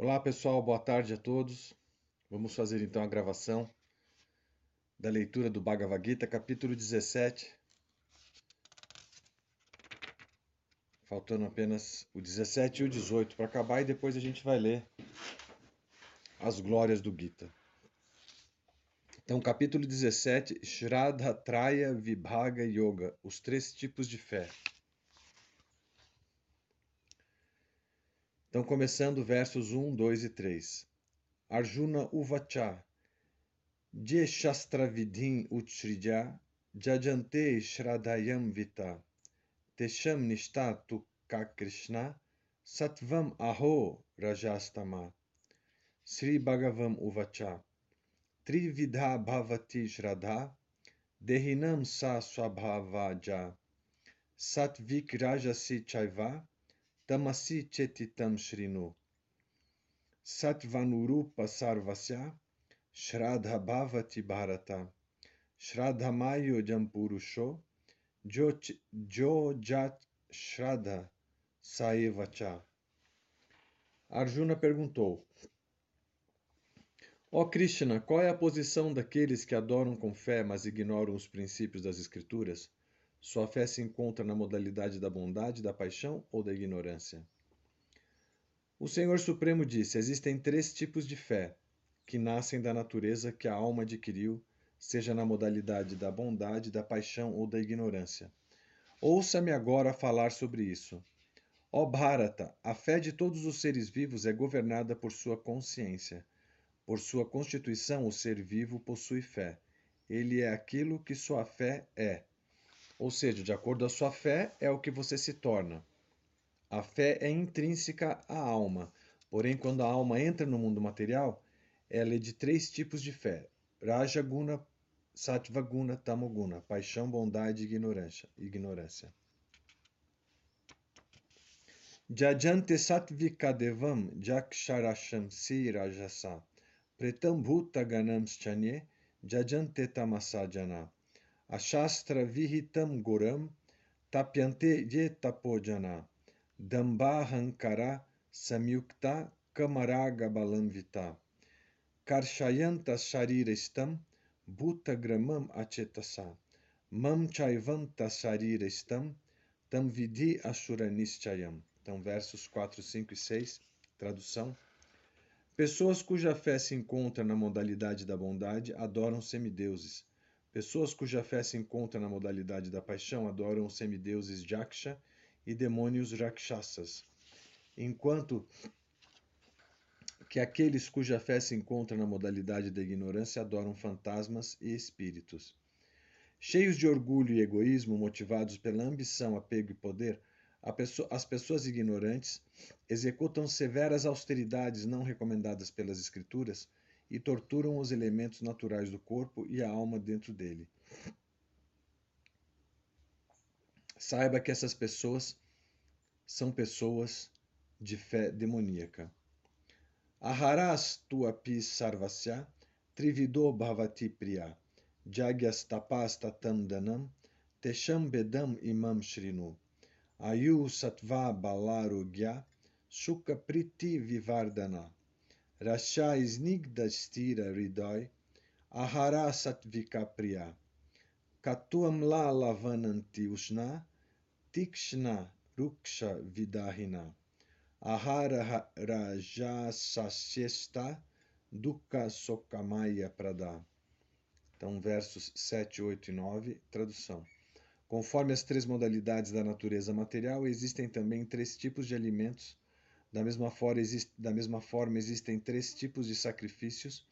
Olá pessoal, boa tarde a todos. Vamos fazer então a gravação da leitura do Bhagavad Gita, capítulo 17. Faltando apenas o 17 e o 18 para acabar, e depois a gente vai ler as glórias do Gita. Então, capítulo 17, Shraddha Traya Vibhaga Yoga, os três tipos de fé. Então, começando versos 1, 2 e 3. Arjuna Uvacha Je Shastravidhin Utshrija Jajante Shradayam Vita Tesham Nishtatu Krishna Satvam Aho Rajastama Sri Bhagavam Uvacha Trividha Bhavati Shraddha Dehinam Sa Swabhavaja Satvik Rajasi Chaiva Tamasi Chetitam Shrinu. Satvanurupa Sarvasya Shraddha Bhavati Bharata. Shraddhamayo Jampurusho Jo Jat Shraddha Saevacha Arjuna perguntou: Ó oh Krishna, qual é a posição daqueles que adoram com fé, mas ignoram os princípios das Escrituras? Sua fé se encontra na modalidade da bondade, da paixão ou da ignorância? O Senhor Supremo disse: existem três tipos de fé que nascem da natureza que a alma adquiriu, seja na modalidade da bondade, da paixão ou da ignorância. Ouça-me agora falar sobre isso. Ó Bharata, a fé de todos os seres vivos é governada por sua consciência. Por sua constituição, o ser vivo possui fé. Ele é aquilo que sua fé é. Ou seja, de acordo com a sua fé, é o que você se torna. A fé é intrínseca à alma, porém, quando a alma entra no mundo material, ela é de três tipos de fé: Rajaguna, Sattvaguna, Tamoguna, paixão, bondade e ignorância. ignorância. Jajante Satvikadevam Jaksharasham Si Rajasa Pretam Bhuta Ganam Chanye Jajante Tamasajana Ashastra Vihitam Guram Tapyante Ye Tapojana Dambahankara Samyukta Kamaraga Balamvita Karshayanta Sharirestam Bhuta Gramam Achetasa Mam Chaivanta Sharirestam Tam Vidhi Ashuranischayam. Então, versos 4, 5 e 6, tradução. Pessoas cuja fé se encontra na modalidade da bondade adoram semideuses Pessoas cuja fé se encontra na modalidade da paixão adoram os semideuses Jaksha e demônios Rakshasas, enquanto que aqueles cuja fé se encontra na modalidade da ignorância adoram fantasmas e espíritos. Cheios de orgulho e egoísmo, motivados pela ambição, apego e poder, as pessoas ignorantes executam severas austeridades não recomendadas pelas Escrituras e torturam os elementos naturais do corpo e a alma dentro dele. Saiba que essas pessoas são pessoas de fé demoníaca. Aharas tuapi sarvasya trivido bhavati priya jagyas tapas tatandanam tesham bedam imam shrinu ayu sattva balarugya sukha priti vivardana Rasha Snigda Stira Ridoi, Ahara Satvika Priya, Katuam La Lavananti Ushna, Tikshna Ruksha Vidahina, Ahara Raja Sasyesta, Dukkha Sokamaya Prada. Então, versos 7, 8 e 9, tradução. Conforme as três modalidades da natureza material, existem também três tipos de alimentos da mesma, forma, existe, da mesma forma, existem três tipos de sacrifícios,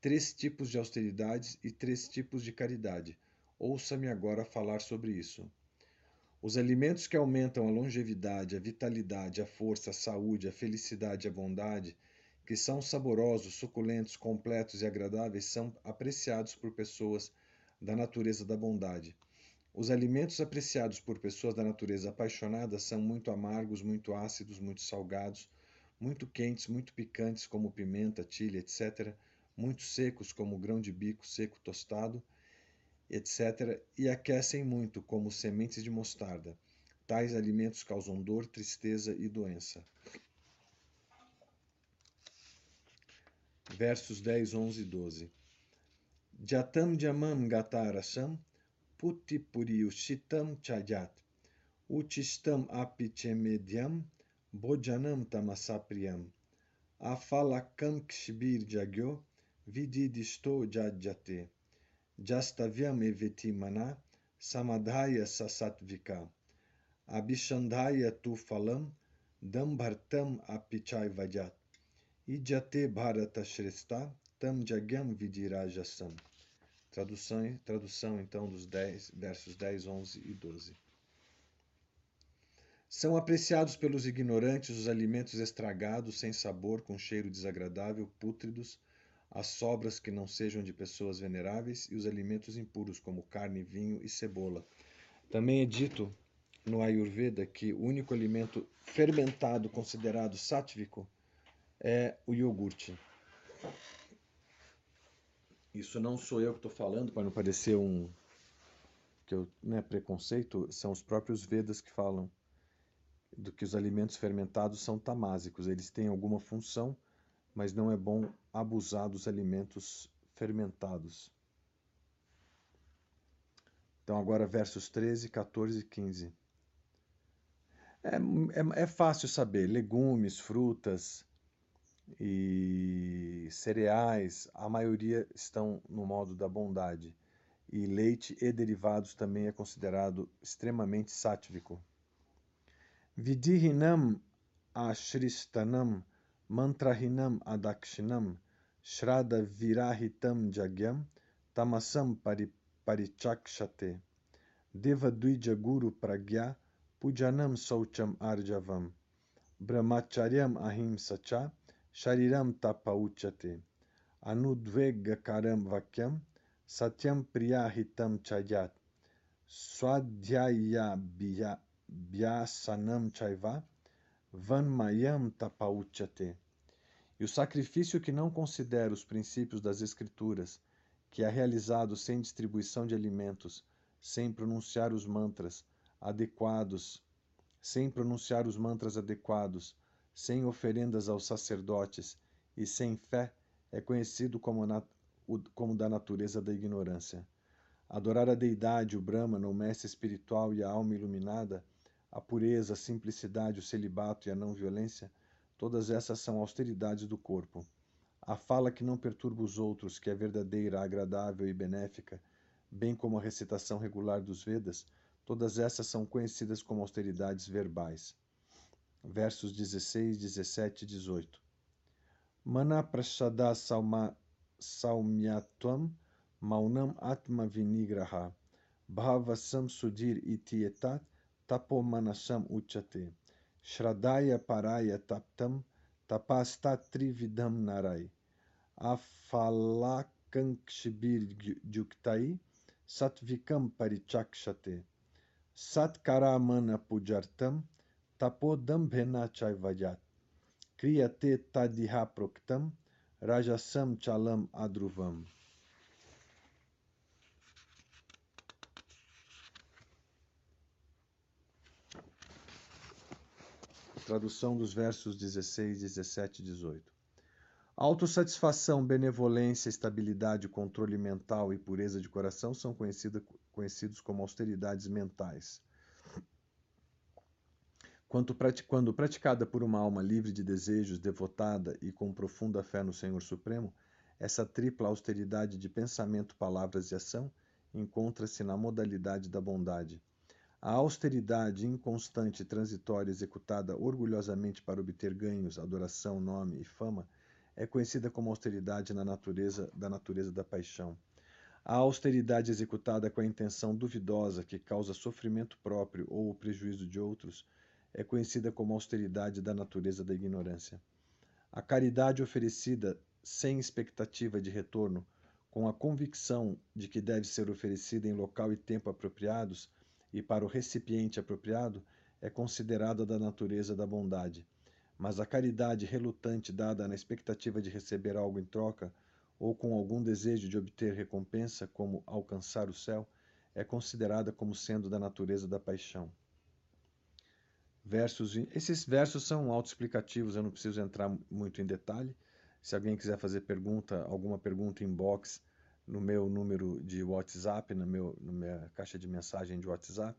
três tipos de austeridades e três tipos de caridade. Ouça-me agora falar sobre isso. Os alimentos que aumentam a longevidade, a vitalidade, a força, a saúde, a felicidade a bondade, que são saborosos, suculentos, completos e agradáveis, são apreciados por pessoas da natureza da bondade. Os alimentos apreciados por pessoas da natureza apaixonada são muito amargos, muito ácidos, muito salgados, muito quentes, muito picantes, como pimenta, tilha, etc., muito secos, como grão de bico seco tostado, etc., e aquecem muito, como sementes de mostarda. Tais alimentos causam dor, tristeza e doença. versos 10, 11 e 12. Jatam jamam gatarasam putti puriushitam chajat uchistam apichemediam bojanam tamasapriyam afalakam kshibir jagyo vididisto jajate jastavyam evetimana samadhaya sasatvika abhishandhaya tu falam dambhartam apichai vajat. Ijate bharata shrestha tam jagyam vidirajasam. Tradução, tradução então dos 10, versos 10, 11 e 12. São apreciados pelos ignorantes os alimentos estragados, sem sabor, com cheiro desagradável, pútridos, as sobras que não sejam de pessoas veneráveis e os alimentos impuros, como carne, vinho e cebola. Também é dito no Ayurveda que o único alimento fermentado considerado sátvico é o iogurte. Isso não sou eu que estou falando, para não parecer um que eu, né, preconceito, são os próprios Vedas que falam do que os alimentos fermentados são tamásicos. Eles têm alguma função, mas não é bom abusar dos alimentos fermentados. Então, agora versos 13, 14 e 15. É, é, é fácil saber: legumes, frutas e cereais, a maioria estão no modo da bondade. E leite e derivados também é considerado extremamente sátvico. Vidihinam ashristanam mantrahinam adakshinam shraddha virahitam jagyam tamasam parichakshate devadvija guru pragya pujanam saucham arjavam brahmacharyam ahimsacha shariram tapauchate anudvegakaram vakyam satyam priyahitam chayat swadhyaya Vyasanam Chaiva Vanmayam Tapauchate. E o sacrifício que não considera os princípios das Escrituras, que é realizado sem distribuição de alimentos, sem pronunciar os mantras adequados, sem pronunciar os mantras adequados, sem oferendas aos sacerdotes e sem fé, é conhecido como, como da natureza da ignorância. Adorar a deidade, o Brahman, o mestre espiritual e a alma iluminada a pureza, a simplicidade, o celibato e a não violência, todas essas são austeridades do corpo. A fala que não perturba os outros, que é verdadeira, agradável e benéfica, bem como a recitação regular dos Vedas, todas essas são conhecidas como austeridades verbais. Versos 16, 17 e 18. Mana prashada saumyatvam maunam atma vinigraha bhava samsudir itietat tapomanasam uchate. Shradaya paraya taptam tapastat trividam narai. Afalakankshibir juktai satvikam parichakshate. Satkaramana pujartam tapodam bhena chaivajat. Kriyate tadiha proktam rajasam chalam adruvam. Tradução dos versos 16, 17 e 18. Autossatisfação, benevolência, estabilidade, controle mental e pureza de coração são conhecidos como austeridades mentais. Quando praticada por uma alma livre de desejos, devotada e com profunda fé no Senhor Supremo, essa tripla austeridade de pensamento, palavras e ação encontra-se na modalidade da bondade a austeridade inconstante e transitória executada orgulhosamente para obter ganhos, adoração, nome e fama é conhecida como austeridade na natureza da natureza da paixão. A austeridade executada com a intenção duvidosa que causa sofrimento próprio ou o prejuízo de outros é conhecida como austeridade da natureza da ignorância. A caridade oferecida sem expectativa de retorno, com a convicção de que deve ser oferecida em local e tempo apropriados, e para o recipiente apropriado é considerada da natureza da bondade, mas a caridade relutante dada na expectativa de receber algo em troca ou com algum desejo de obter recompensa, como alcançar o céu, é considerada como sendo da natureza da paixão. Versos, esses versos são autoexplicativos, eu não preciso entrar muito em detalhe. Se alguém quiser fazer pergunta, alguma pergunta inbox no meu número de WhatsApp, na, meu, na minha caixa de mensagem de WhatsApp,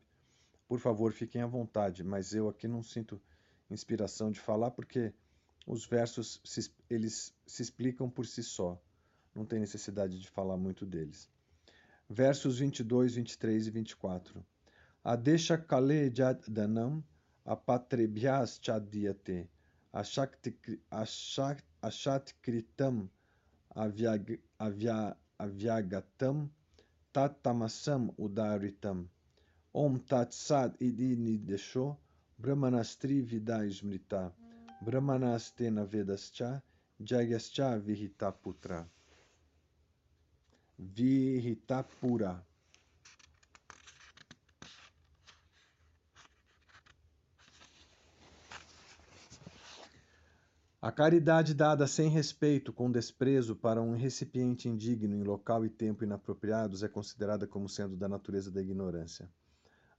por favor, fiquem à vontade, mas eu aqui não sinto inspiração de falar porque os versos se, eles se explicam por si só. Não tem necessidade de falar muito deles. Versos 22, 23 e 24. Adesha kale jadanam apatrebhyas chadyate ashat kritam avyagatam tatamasam udaritam. Om tat sad idi nidesho brahmanastri vida smrita. Brahmanastena vedascha jagyascha vihitaputra. Vihitapura A caridade dada sem respeito, com desprezo para um recipiente indigno em local e tempo inapropriados é considerada como sendo da natureza da ignorância.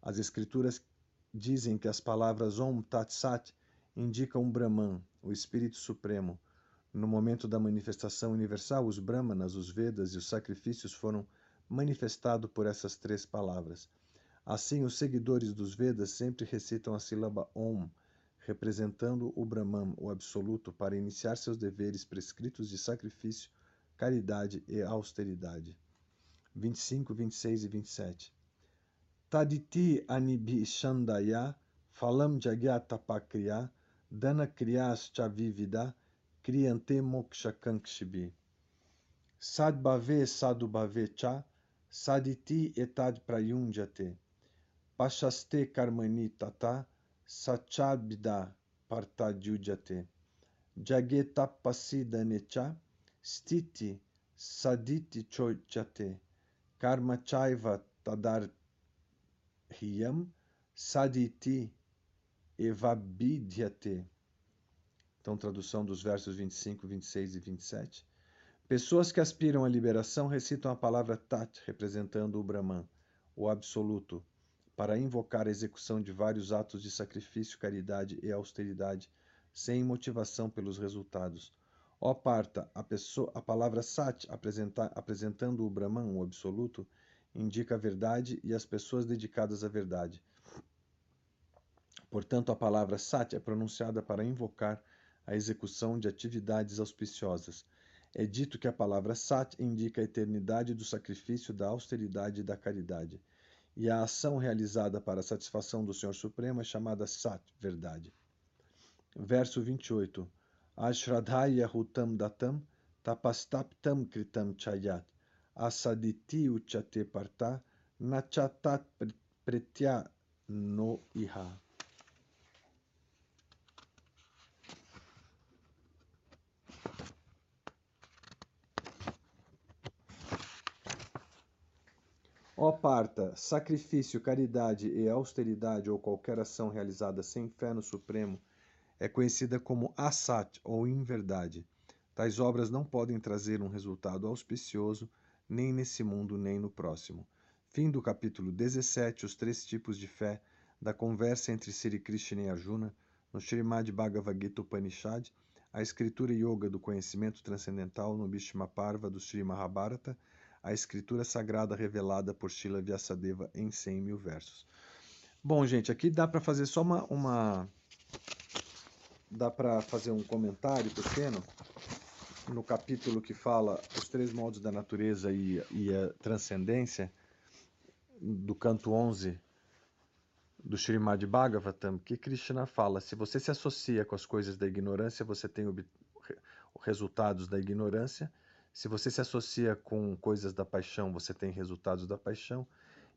As escrituras dizem que as palavras Om Tat Sat indicam um Brahman, o Espírito Supremo. No momento da manifestação universal, os Brahmanas, os Vedas e os sacrifícios foram manifestados por essas três palavras. Assim, os seguidores dos Vedas sempre recitam a sílaba Om representando o Brahman, o Absoluto, para iniciar seus deveres prescritos de sacrifício, caridade e austeridade. 25, 26 e 27. Taditi anibhishandaya falam jagyatapakriya dana kriyas chavivida kriyante mokshakankshibhi. Sadbhave sadubhave cha saditi etad prayunjate. Pashaste karmani tata Sachabda Partadhyujate Jagetapasidanecha Stiti Saditi Chochate Karmachaiva Tadarhiyam Saditi Evabidhyate. Então, tradução dos versos 25, 26 e 27. Pessoas que aspiram à liberação recitam a palavra Tat, representando o Brahman, o Absoluto, para invocar a execução de vários atos de sacrifício, caridade e austeridade, sem motivação pelos resultados. Ó Parta, a, pessoa, a palavra Sat, apresentando o Brahman, o Absoluto, indica a verdade e as pessoas dedicadas à verdade. Portanto, a palavra Sat é pronunciada para invocar a execução de atividades auspiciosas. É dito que a palavra Sat indica a eternidade do sacrifício, da austeridade e da caridade e a ação realizada para a satisfação do Senhor Supremo é chamada Sat, verdade. Verso 28. Ashradhaya hutam datam tapastaptam kritam chayat asaditi uchate parta nachatat pretya no iha. Ó parta, sacrifício, caridade e austeridade ou qualquer ação realizada sem fé no Supremo é conhecida como assat ou inverdade. Tais obras não podem trazer um resultado auspicioso nem nesse mundo nem no próximo. Fim do capítulo 17, os três tipos de fé da conversa entre Sri Krishna e Arjuna no Srimad Bhagavad Gita Upanishad, a escritura yoga do conhecimento transcendental no Bhishma Parva do Sri Mahabharata a escritura sagrada revelada por Shila Vyasadeva em 100 mil versos. Bom, gente, aqui dá para fazer só uma, uma dá para fazer um comentário pequeno no capítulo que fala os três modos da natureza e, e a transcendência do canto 11 do Srimad Bhagavatam, que Krishna fala, se você se associa com as coisas da ignorância, você tem os resultados da ignorância, se você se associa com coisas da paixão, você tem resultados da paixão.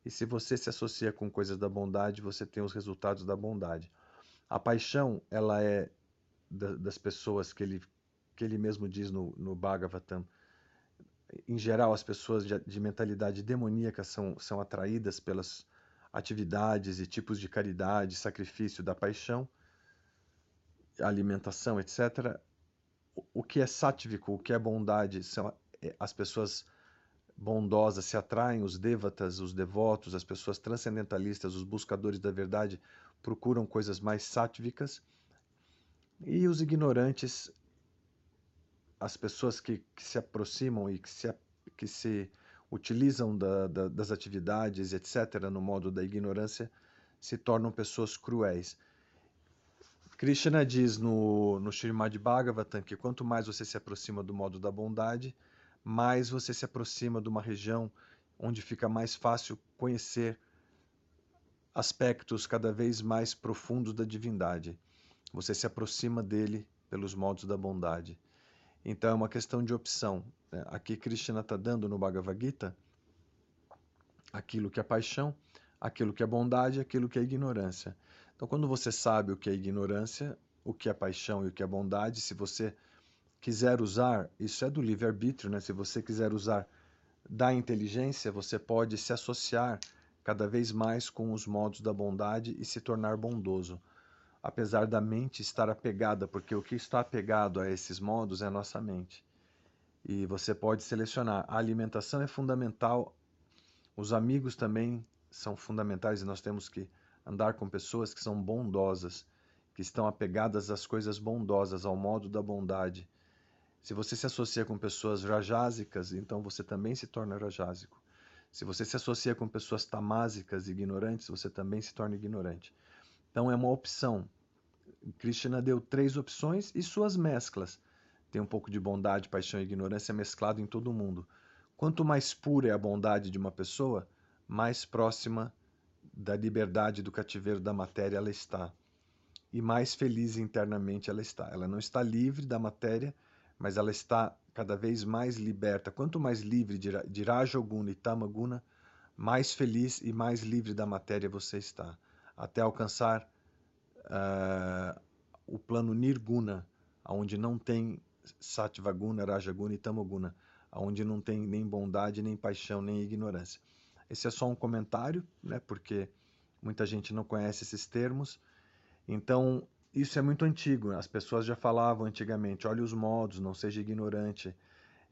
E se você se associa com coisas da bondade, você tem os resultados da bondade. A paixão, ela é das pessoas que ele, que ele mesmo diz no, no Bhagavatam. Em geral, as pessoas de, de mentalidade demoníaca são, são atraídas pelas atividades e tipos de caridade, sacrifício da paixão, alimentação, etc o que é sátivico, o que é bondade, são é, as pessoas bondosas se atraem, os devatas, os devotos, as pessoas transcendentalistas, os buscadores da verdade procuram coisas mais sátvicas e os ignorantes as pessoas que, que se aproximam e que se, que se utilizam da, da, das atividades, etc., no modo da ignorância, se tornam pessoas cruéis. Krishna diz no, no Srimad Bhagavatam que quanto mais você se aproxima do modo da bondade, mais você se aproxima de uma região onde fica mais fácil conhecer aspectos cada vez mais profundos da divindade. Você se aproxima dele pelos modos da bondade. Então é uma questão de opção. Né? Aqui Krishna está dando no Bhagavad Gita aquilo que é paixão, aquilo que é bondade, aquilo que é ignorância. Então, quando você sabe o que é ignorância, o que é paixão e o que é bondade, se você quiser usar, isso é do livre-arbítrio, né? Se você quiser usar da inteligência, você pode se associar cada vez mais com os modos da bondade e se tornar bondoso. Apesar da mente estar apegada, porque o que está apegado a esses modos é a nossa mente. E você pode selecionar. A alimentação é fundamental, os amigos também são fundamentais e nós temos que andar com pessoas que são bondosas, que estão apegadas às coisas bondosas, ao modo da bondade. Se você se associa com pessoas rajásicas, então você também se torna rajásico. Se você se associa com pessoas tamásicas, ignorantes, você também se torna ignorante. Então é uma opção. Krishna deu três opções e suas mesclas. Tem um pouco de bondade, paixão e ignorância mesclado em todo mundo. Quanto mais pura é a bondade de uma pessoa, mais próxima da liberdade do cativeiro da matéria ela está. E mais feliz internamente ela está. Ela não está livre da matéria, mas ela está cada vez mais liberta. Quanto mais livre de Rajoguna e Tamaguna, mais feliz e mais livre da matéria você está, até alcançar uh, o plano Nirguna, onde não tem Satvaguna, Rajaguna e Tamaguna, onde não tem nem bondade, nem paixão, nem ignorância. Esse é só um comentário, né, porque muita gente não conhece esses termos. Então, isso é muito antigo. As pessoas já falavam antigamente: olhe os modos, não seja ignorante.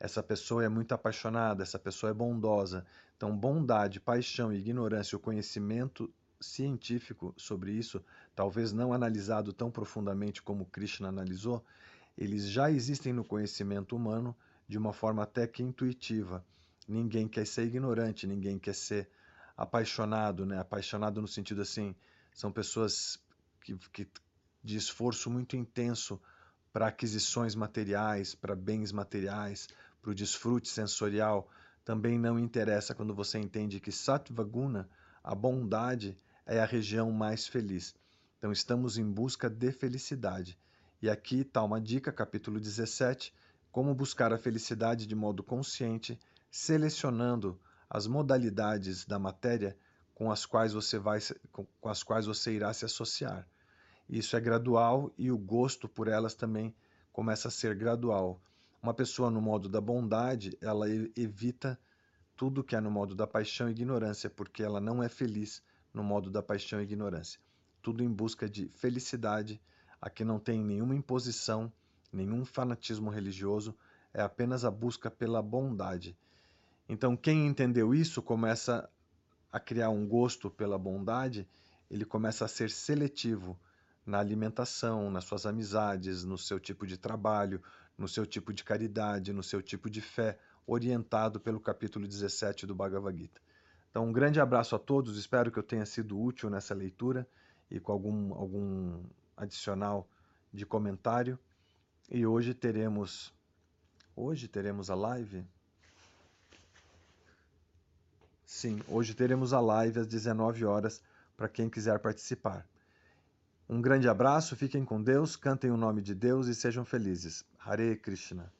Essa pessoa é muito apaixonada, essa pessoa é bondosa. Então, bondade, paixão, ignorância, o conhecimento científico sobre isso, talvez não analisado tão profundamente como Krishna analisou, eles já existem no conhecimento humano de uma forma até que intuitiva. Ninguém quer ser ignorante, ninguém quer ser apaixonado, né? Apaixonado no sentido assim, são pessoas que, que de esforço muito intenso para aquisições materiais, para bens materiais, para o desfrute sensorial. Também não interessa quando você entende que Sattva Guna, a bondade, é a região mais feliz. Então estamos em busca de felicidade. E aqui está uma dica, capítulo 17, como buscar a felicidade de modo consciente selecionando as modalidades da matéria com as quais você vai com as quais você irá se associar. Isso é gradual e o gosto por elas também começa a ser gradual. Uma pessoa no modo da bondade, ela evita tudo que é no modo da paixão e ignorância, porque ela não é feliz no modo da paixão e ignorância. Tudo em busca de felicidade, aqui não tem nenhuma imposição, nenhum fanatismo religioso, é apenas a busca pela bondade. Então, quem entendeu isso começa a criar um gosto pela bondade, ele começa a ser seletivo na alimentação, nas suas amizades, no seu tipo de trabalho, no seu tipo de caridade, no seu tipo de fé, orientado pelo capítulo 17 do Bhagavad Gita. Então, um grande abraço a todos, espero que eu tenha sido útil nessa leitura e com algum, algum adicional de comentário. E hoje teremos hoje teremos a live Sim, hoje teremos a live às 19 horas para quem quiser participar. Um grande abraço, fiquem com Deus, cantem o nome de Deus e sejam felizes. Hare Krishna.